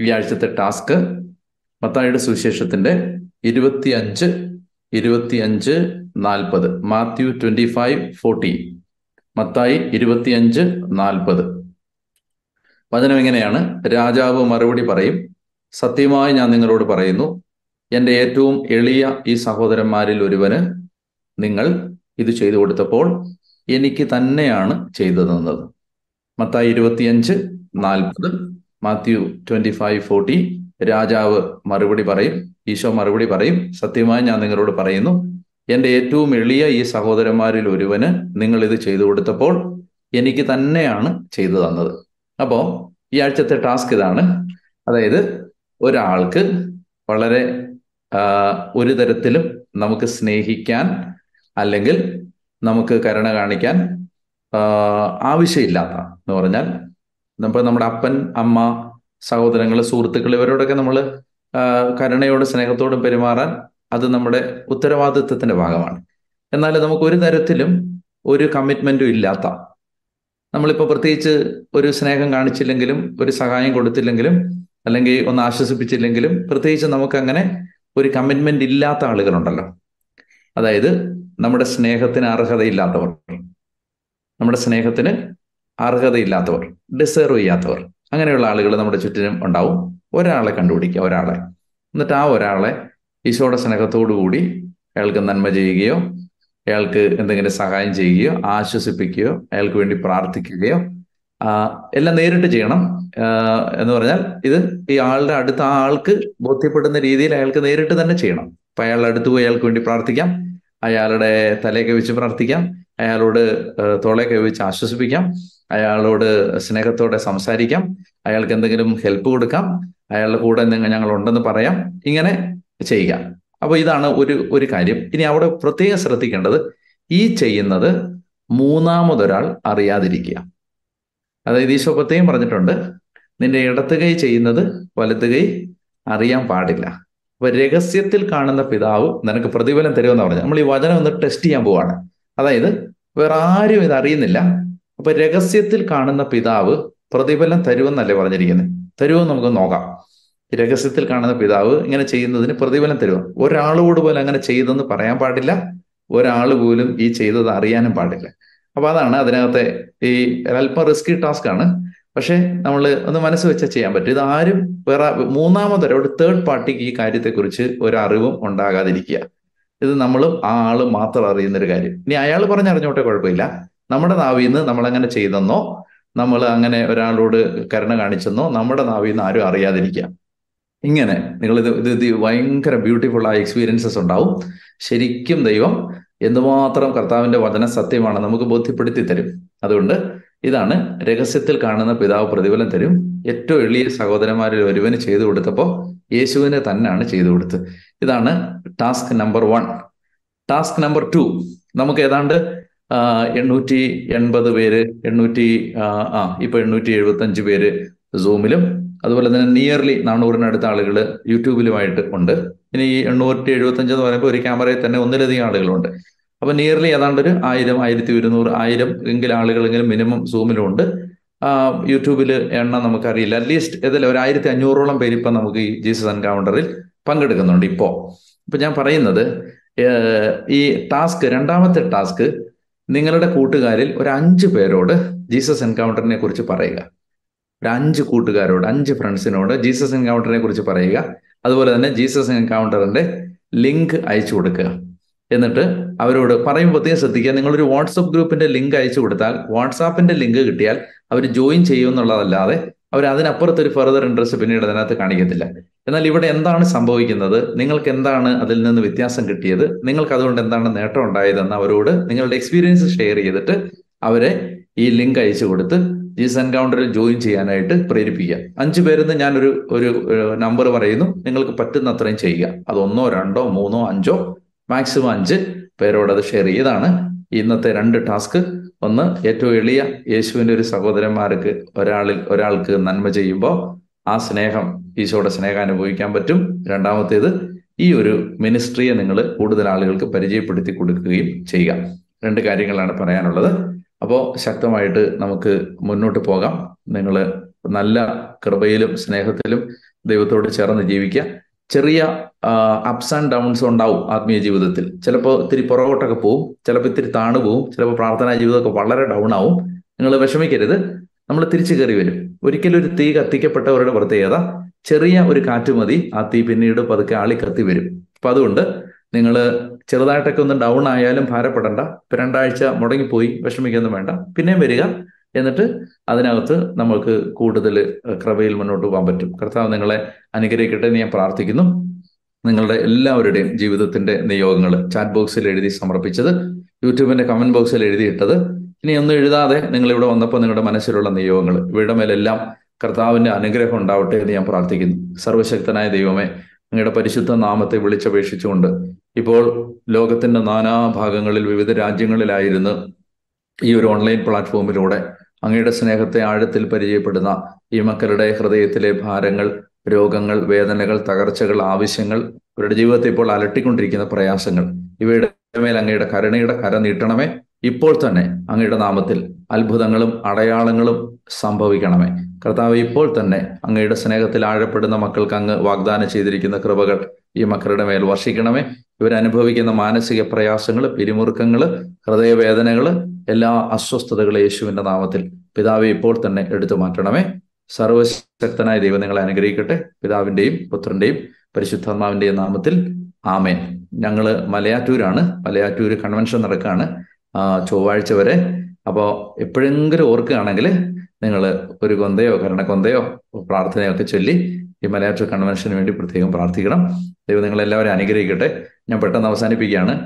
ഈ ആഴ്ചത്തെ ടാസ്ക് മത്തായിയുടെ സുവിശേഷത്തിന്റെ ഇരുപത്തി അഞ്ച് ഇരുപത്തി അഞ്ച് നാൽപ്പത് Matthew twenty five forty Mathai ഇരുപത്തി അഞ്ച് നാൽപ്പത്. വചനം എങ്ങനെയാണ്? രാജാവ് മറുപടി പറയും സത്യമായി ഞാൻ നിങ്ങളോട് പറയുന്നു എന്റെ ഏറ്റവും എളിയ ഈ സഹോദരന്മാരിൽ ഒരുവന് നിങ്ങൾ ഇത് ചെയ്തു കൊടുത്തപ്പോൾ എനിക്ക് തന്നെയാണ് ചെയ്തു തന്നത്. മത്തായി ഇരുപത്തിയഞ്ച് നാൽപ്പത് മാത്യു ട്വന്റി ഫൈവ് ഫോർട്ടി രാജാവ് മറുപടി പറയും ഈശോ മറുപടി പറയും സത്യമായി ഞാൻ നിങ്ങളോട് പറയുന്നു എന്റെ ഏറ്റവും എളിയ ഈ സഹോദരന്മാരിൽ ഒരുവന് നിങ്ങൾ ഇത് ചെയ്തു കൊടുത്തപ്പോൾ എനിക്ക് തന്നെയാണ് ചെയ്തു തന്നത്. അപ്പോൾ ഈ ആഴ്ചത്തെ ടാസ്ക് ഇതാണ്. അതായത് ഒരാൾക്ക് വളരെ ഒരു തരത്തിലും നമുക്ക് സ്നേഹിക്കാൻ അല്ലെങ്കിൽ നമുക്ക് കരുണ കാണിക്കാൻ ആവശ്യമില്ലാത്ത എന്ന് പറഞ്ഞാൽ നമ്മൾ നമ്മുടെ അപ്പൻ അമ്മ സഹോദരങ്ങൾ സുഹൃത്തുക്കൾ ഇവരോടൊക്കെ നമ്മൾ കരുണയോടും സ്നേഹത്തോടും പെരുമാറാൻ അത് നമ്മുടെ ഉത്തരവാദിത്വത്തിന്റെ ഭാഗമാണ്. എന്നാൽ നമുക്ക് ഒരു തരത്തിലും ഒരു കമ്മിറ്റ്മെന്റും ഇല്ലാത്ത നമ്മളിപ്പോൾ പ്രത്യേകിച്ച് ഒരു സ്നേഹം കാണിച്ചില്ലെങ്കിലും ഒരു സഹായം കൊടുത്തില്ലെങ്കിലും അല്ലെങ്കിൽ ഒന്ന് ആശ്വസിപ്പിച്ചില്ലെങ്കിലും പ്രത്യേകിച്ച് നമുക്കങ്ങനെ ഒരു കമ്മിറ്റ്മെന്റ് ഇല്ലാത്ത ആളുകളുണ്ടല്ലോ. അതായത് നമ്മുടെ സ്നേഹത്തിന് അർഹതയില്ലാത്തവർ. നമ്മുടെ സ്നേഹത്തിന് അർഹതയില്ലാത്തവർ ഡിസേർവ് ചെയ്യാത്തവർ. അങ്ങനെയുള്ള ആളുകൾ നമ്മുടെ ചുറ്റിനും ഉണ്ടാവും. ഒരാളെ കണ്ടുപിടിക്കുക ഒരാളെ. എന്നിട്ട് ആ ഒരാളെ ഈശോയുടെ സ്നേഹത്തോടു കൂടി അയാൾക്ക് നന്മ ചെയ്യുകയോ അയാൾക്ക് എന്തെങ്കിലും സഹായം ചെയ്യുകയോ ആശ്വസിപ്പിക്കുകയോ അയാൾക്ക് വേണ്ടി പ്രാർത്ഥിക്കുകയോ എല്ലാം നേരിട്ട് ചെയ്യണം. എന്ന് പറഞ്ഞാൽ ഇത് ഈ ആളുടെ അടുത്ത ആൾക്ക് ബോധ്യപ്പെടുന്ന രീതിയിൽ അയാൾക്ക് നേരിട്ട് തന്നെ ചെയ്യണം. അപ്പൊ അയാളുടെ അടുത്ത് പോയി അയാൾക്ക് വേണ്ടി പ്രാർത്ഥിക്കാം. അയാളുടെ തലയൊക്കെ വെച്ച് പ്രാർത്ഥിക്കാം. അയാളോട് തോളയൊക്കെ വെച്ച് ആശ്വസിപ്പിക്കാം. അയാളോട് സ്നേഹത്തോടെ സംസാരിക്കാം. അയാൾക്ക് എന്തെങ്കിലും ഹെൽപ്പ് കൊടുക്കാം. അയാളുടെ കൂടെ എന്തെങ്കിലും ഞങ്ങൾ ഉണ്ടെന്ന് പറയാം. ഇങ്ങനെ ചെയ്യുക. അപ്പൊ ഇതാണ് ഒരു ഒരു കാര്യം. ഇനി അവിടെ പ്രത്യേകം ശ്രദ്ധിക്കേണ്ടത് ഈ ചെയ്യുന്നത് മൂന്നാമതൊരാൾ അറിയാതിരിക്കുക. അതായത് ഈശോ പ്രത്യേകം പറഞ്ഞിട്ടുണ്ട് നിന്റെ ഇടത്ത് കൈ ചെയ്യുന്നത് വലത്ത് കൈ അറിയാൻ പാടില്ല. അപ്പൊ രഹസ്യത്തിൽ കാണുന്ന പിതാവ് നിനക്ക് പ്രതിഫലം തരുമെന്ന് പറഞ്ഞു നമ്മൾ ഈ വചനം ഒന്ന് ടെസ്റ്റ് ചെയ്യാൻ പോവാണ്. അതായത് വേറെ ആരും ഇത് അറിയുന്നില്ല. അപ്പൊ രഹസ്യത്തിൽ കാണുന്ന പിതാവ് പ്രതിഫലം തരുമെന്നല്ലേ പറഞ്ഞിരിക്കുന്നത് തരുമെന്ന് നമുക്ക് നോക്കാം. രഹസ്യത്തിൽ കാണുന്ന പിതാവ് ഇങ്ങനെ ചെയ്യുന്നതിന് പ്രതിഫലം തരുമോ ഒരാളോട് പോലും അങ്ങനെ ചെയ്തെന്ന് പറയാൻ പാടില്ല. ഒരാൾ പോലും ഈ ചെയ്തത് അറിയാനും പാടില്ല. അപ്പൊ അതാണ് അതിനകത്തെ ഈ അല്പം റിസ്കി ടാസ്ക് ആണ്. പക്ഷേ നമ്മൾ ഒന്ന് മനസ്സ് വെച്ചാൽ ചെയ്യാൻ പറ്റും. ഇത് ആരും വേറെ മൂന്നാമതൊരു തേർഡ് പാർട്ടിക്ക് ഈ കാര്യത്തെക്കുറിച്ച് ഒരു അറിവും ഉണ്ടാകാതിരിക്കുക. ഇത് നമ്മളും ആ ആൾ മാത്രം അറിയുന്ന ഒരു കാര്യം. ഇനി അയാൾ പറഞ്ഞറിഞ്ഞോട്ടെ കുഴപ്പമില്ല. നമ്മുടെ നാവിൽ നിന്ന് നമ്മൾ അങ്ങനെ ചെയ്തെന്നോ നമ്മൾ അങ്ങനെ ഒരാളോട് കരുണ കാണിച്ചെന്നോ നമ്മുടെ നാവിൽ നിന്ന് ആരും അറിയാതിരിക്കുക. ഇങ്ങനെ നിങ്ങൾ ഇത് ഇത് ഇത് ഭയങ്കര ബ്യൂട്ടിഫുൾ ആയ എക്സ്പീരിയൻസസ് ഉണ്ടാവും. ശരിക്കും ദൈവം എന്തുമാത്രം കർത്താവിന്റെ വചന സത്യമാണ് നമുക്ക് ബോധ്യപ്പെടുത്തി തരും. അതുകൊണ്ട് ഇതാണ് രഹസ്യത്തിൽ കാണുന്ന പിതാവ് പ്രതിഫലം തരും. ഏറ്റവും എളിയ സഹോദരന്മാരിൽ ഒരുവന് ചെയ്തു കൊടുത്തപ്പോൾ യേശുവിന് തന്നെയാണ് ചെയ്തു കൊടുത്ത് ഇതാണ് task number one. Task number two. നമുക്ക് ഏതാണ്ട് എണ്ണൂറ്റി എൺപത് പേര് എണ്ണൂറ്റി ആ ഇപ്പൊ എണ്ണൂറ്റി എഴുപത്തി അഞ്ച് പേര് സൂമിലും അതുപോലെ തന്നെ നിയർലി നാനൂറിനടുത്ത ആളുകൾ യൂട്യൂബിലുമായിട്ട് ഉണ്ട്. ഇനി ഈ എണ്ണൂറ്റി എഴുപത്തി അഞ്ച് എന്ന് പറയുമ്പോൾ ഒരു ക്യാമറയിൽ തന്നെ ഒന്നിലധികം ആളുകളുണ്ട്. അപ്പൊ നിയർലി ഏതാണ്ട് ഒരു ആയിരം ആയിരത്തി ഒരുന്നൂറ് ആയിരം എങ്കിലും ആളുകളെങ്കിലും മിനിമം സൂമിലുണ്ട് യൂട്യൂബിൽ എണ്ണം നമുക്കറിയില്ല. അറ്റ്ലീസ്റ്റ് ഇതിൽ ഒരു ആയിരത്തി അഞ്ഞൂറോളം പേര് ഇപ്പം നമുക്ക് ഈ ജീസസ് എൻകൗണ്ടറിൽ പങ്കെടുക്കുന്നുണ്ട് ഇപ്പോൾ. ഇപ്പൊ ഞാൻ പറയുന്നത് ഈ ടാസ്ക് രണ്ടാമത്തെ ടാസ്ക് നിങ്ങളുടെ കൂട്ടുകാരിൽ ഒരു അഞ്ച് പേരോട് ജീസസ് എൻകൗണ്ടറിനെ കുറിച്ച് പറയുക. ഒരു അഞ്ച് കൂട്ടുകാരോട് അഞ്ച് ഫ്രണ്ട്സിനോട് ജീസസ് എൻകൗണ്ടറിനെ കുറിച്ച് പറയുക. അതുപോലെ തന്നെ ജീസസ് എൻകൗണ്ടറിന്റെ ലിങ്ക് അയച്ചു കൊടുക്കുക. എന്നിട്ട് അവരോട് പറയുമ്പോൾ പ്രത്യേകം ശ്രദ്ധിക്കുക. നിങ്ങളൊരു വാട്സപ്പ് ഗ്രൂപ്പിന്റെ ലിങ്ക് അയച്ചു കൊടുത്താൽ വാട്സാപ്പിന്റെ ലിങ്ക് കിട്ടിയാൽ അവർ ജോയിൻ ചെയ്യുമെന്നുള്ളതല്ലാതെ അവർ അതിനപ്പുറത്ത് ഒരു ഫെർദർ ഇൻട്രസ്റ്റ് പിന്നീട് അതിനകത്ത് കാണിക്കത്തില്ല. എന്നാൽ ഇവിടെ എന്താണ് സംഭവിക്കുന്നത്? നിങ്ങൾക്ക് എന്താണ് അതിൽ നിന്ന് വ്യത്യാസം കിട്ടിയത്? നിങ്ങൾക്ക് അതുകൊണ്ട് എന്താണ് നേട്ടം ഉണ്ടായതെന്ന് അവരോട് നിങ്ങളുടെ എക്സ്പീരിയൻസ് ഷെയർ ചെയ്തിട്ട് അവരെ ഈ ലിങ്ക് അയച്ചു കൊടുത്ത് ജീസ് എൻകൗണ്ടറിൽ ജോയിൻ ചെയ്യാനായിട്ട് പ്രേരിപ്പിക്കുക. അഞ്ചു പേരെന്ന് ഞാനൊരു ഒരു നമ്പർ പറയുന്നു. നിങ്ങൾക്ക് പറ്റുന്ന അത്രയും ചെയ്യുക. അത് ഒന്നോ രണ്ടോ മൂന്നോ അഞ്ചോ മാക്സിമം അഞ്ച് പേരോട് അത് ഷെയർ ചെയ്താണ്. ഇന്നത്തെ രണ്ട് ടാസ്ക് ഒന്ന് ഏറ്റവും എളിയ യേശുവിന്റെ ഒരു സഹോദരന്മാർക്ക് ഒരാളിൽ ഒരാൾക്ക് നന്മ ചെയ്യുമ്പോൾ ആ സ്നേഹം ഈശോയുടെ സ്നേഹം അനുഭവിക്കാൻ പറ്റും. രണ്ടാമത്തേത് ഈ ഒരു മിനിസ്ട്രിയെ നിങ്ങൾ കൂടുതൽ ആളുകൾക്ക് പരിചയപ്പെടുത്തി കൊടുക്കുകയും ചെയ്യുക. രണ്ട് കാര്യങ്ങളാണ് പറയാനുള്ളത്. അപ്പോൾ ശക്തമായിട്ട് നമുക്ക് മുന്നോട്ട് പോകാം. നിങ്ങൾ നല്ല കൃപയിലും സ്നേഹത്തിലും ദൈവത്തോട് ചേർന്ന് ജീവിക്കുക. ചെറിയ അപ്സ് ആൻഡ് ഡൗൺസ് ഉണ്ടാവും ആത്മീയ ജീവിതത്തിൽ. ചിലപ്പോൾ ഇത്തിരി പുറകോട്ടൊക്കെ പോവും ചിലപ്പോൾ ഇത്തിരി താണു പോവും ചിലപ്പോൾ പ്രാർത്ഥനാ ജീവിതമൊക്കെ വളരെ ഡൗൺ ആവും. നിങ്ങൾ വിഷമിക്കരുത്. നമ്മൾ തിരിച്ചു കയറി വരും. ഒരിക്കലും ഒരു തീ കത്തിക്കപ്പെട്ടവരുടെ പ്രത്യേകത ചെറിയ ഒരു കാറ്റ് മതി ആ തീ പിന്നീട് പതുക്കെ ആളി കത്തി വരും. അപ്പൊ അതുകൊണ്ട് നിങ്ങൾ ചെറുതായിട്ടൊക്കെ ഒന്ന് ഡൗൺ ആയാലും ഭാരപ്പെടണ്ട. ഇപ്പൊ രണ്ടാഴ്ച മുടങ്ങിപ്പോയി വിഷമിക്കൊന്നും വേണ്ട. പിന്നെയും വരിക. എന്നിട്ട് അതിനകത്ത് നമ്മൾക്ക് കൂടുതൽ കൃപയിൽ മുന്നോട്ട് പോകാൻ പറ്റും. കർത്താവ് നിങ്ങളെ അനുഗ്രഹിക്കട്ടെ എന്ന് ഞാൻ പ്രാർത്ഥിക്കുന്നു. നിങ്ങളുടെ എല്ലാവരുടെയും ജീവിതത്തിന്റെ നിയോഗങ്ങൾ ചാറ്റ് ബോക്സിൽ എഴുതി സമർപ്പിച്ചത് യൂട്യൂബിന്റെ കമന്റ് ബോക്സിൽ എഴുതിയിട്ടത്. ഇനി ഒന്നും എഴുതാതെ നിങ്ങൾ ഇവിടെ വന്നപ്പോൾ നിങ്ങളുടെ മനസ്സിലുള്ള നിയോഗങ്ങൾ ഇവയുടെ മേലെല്ലാം കർത്താവിന്റെ അനുഗ്രഹം ഉണ്ടാവട്ടെ എന്ന് ഞാൻ പ്രാർത്ഥിക്കുന്നു. സർവശക്തനായ ദൈവമേ നിങ്ങളുടെ പരിശുദ്ധ നാമത്തെ വിളിച്ചപേക്ഷിച്ചുകൊണ്ട് ഇപ്പോൾ ലോകത്തിന്റെ നാനാ ഭാഗങ്ങളിൽ വിവിധ രാജ്യങ്ങളിലായിരുന്ന് ഈ ഒരു ഓൺലൈൻ പ്ലാറ്റ്ഫോമിലൂടെ അങ്ങയുടെ സ്നേഹത്തെ ആഴത്തിൽ പരിചയപ്പെടുന്ന ഈ മക്കളുടെ ഹൃദയത്തിലെ ഭാരങ്ങൾ രോഗങ്ങൾ വേദനകൾ തകർച്ചകൾ ആവശ്യങ്ങൾ ഇവരുടെ ജീവിതത്തെ ഇപ്പോൾ അലട്ടിക്കൊണ്ടിരിക്കുന്ന പ്രയാസങ്ങൾ. ഇവയുടെ മേൽ അങ്ങയുടെ കരുണയുടെ കര നീട്ടണമേ. ഇപ്പോൾ തന്നെ അങ്ങയുടെ നാമത്തിൽ അത്ഭുതങ്ങളും അടയാളങ്ങളും സംഭവിക്കണമേ. കർത്താവ് ഇപ്പോൾ തന്നെ അങ്ങയുടെ സ്നേഹത്തിൽ ആഴപ്പെടുന്ന മക്കൾക്ക് അങ്ങ് വാഗ്ദാനം ചെയ്തിരിക്കുന്ന കൃപകൾ ഈ മക്കളുടെ മേൽ വർഷിക്കണമേ. ഇവരനുഭവിക്കുന്ന മാനസിക പ്രയാസങ്ങൾ പിരിമുറുക്കങ്ങൾ ഹൃദയവേദനകൾ എല്ലാ അസ്വസ്ഥതകളെ യേശുവിന്റെ നാമത്തിൽ പിതാവെ ഇപ്പോൾ തന്നെ എടുത്തു മാറ്റണമേ. സർവശക്തനായ ദൈവം നിങ്ങളെ അനുഗ്രഹിക്കട്ടെ. പിതാവിന്റെയും പുത്രന്റെയും പരിശുദ്ധാത്മാവിന്റെയും നാമത്തിൽ ആമേൻ. ഞങ്ങൾ മലയാറ്റൂരാണ്. മലയാറ്റൂർ കൺവെൻഷൻ നടക്കുകയാണ് ചൊവ്വാഴ്ച വരെ. അപ്പോൾ എപ്പോഴെങ്കിലും ഓർക്കുകയാണെങ്കിൽ നിങ്ങൾ ഒരു കൊന്തയോ കരണക്കൊന്തയോ പ്രാർത്ഥനയോ ഒക്കെ ചൊല്ലി ഈ മലയാറ്റൂർ കൺവെൻഷന് വേണ്ടി പ്രത്യേകം പ്രാർത്ഥിക്കണം. ദൈവം നിങ്ങളെല്ലാവരും അനുഗ്രഹിക്കട്ടെ. ഞാൻ പെട്ടെന്ന് അവസാനിപ്പിക്കുകയാണ്.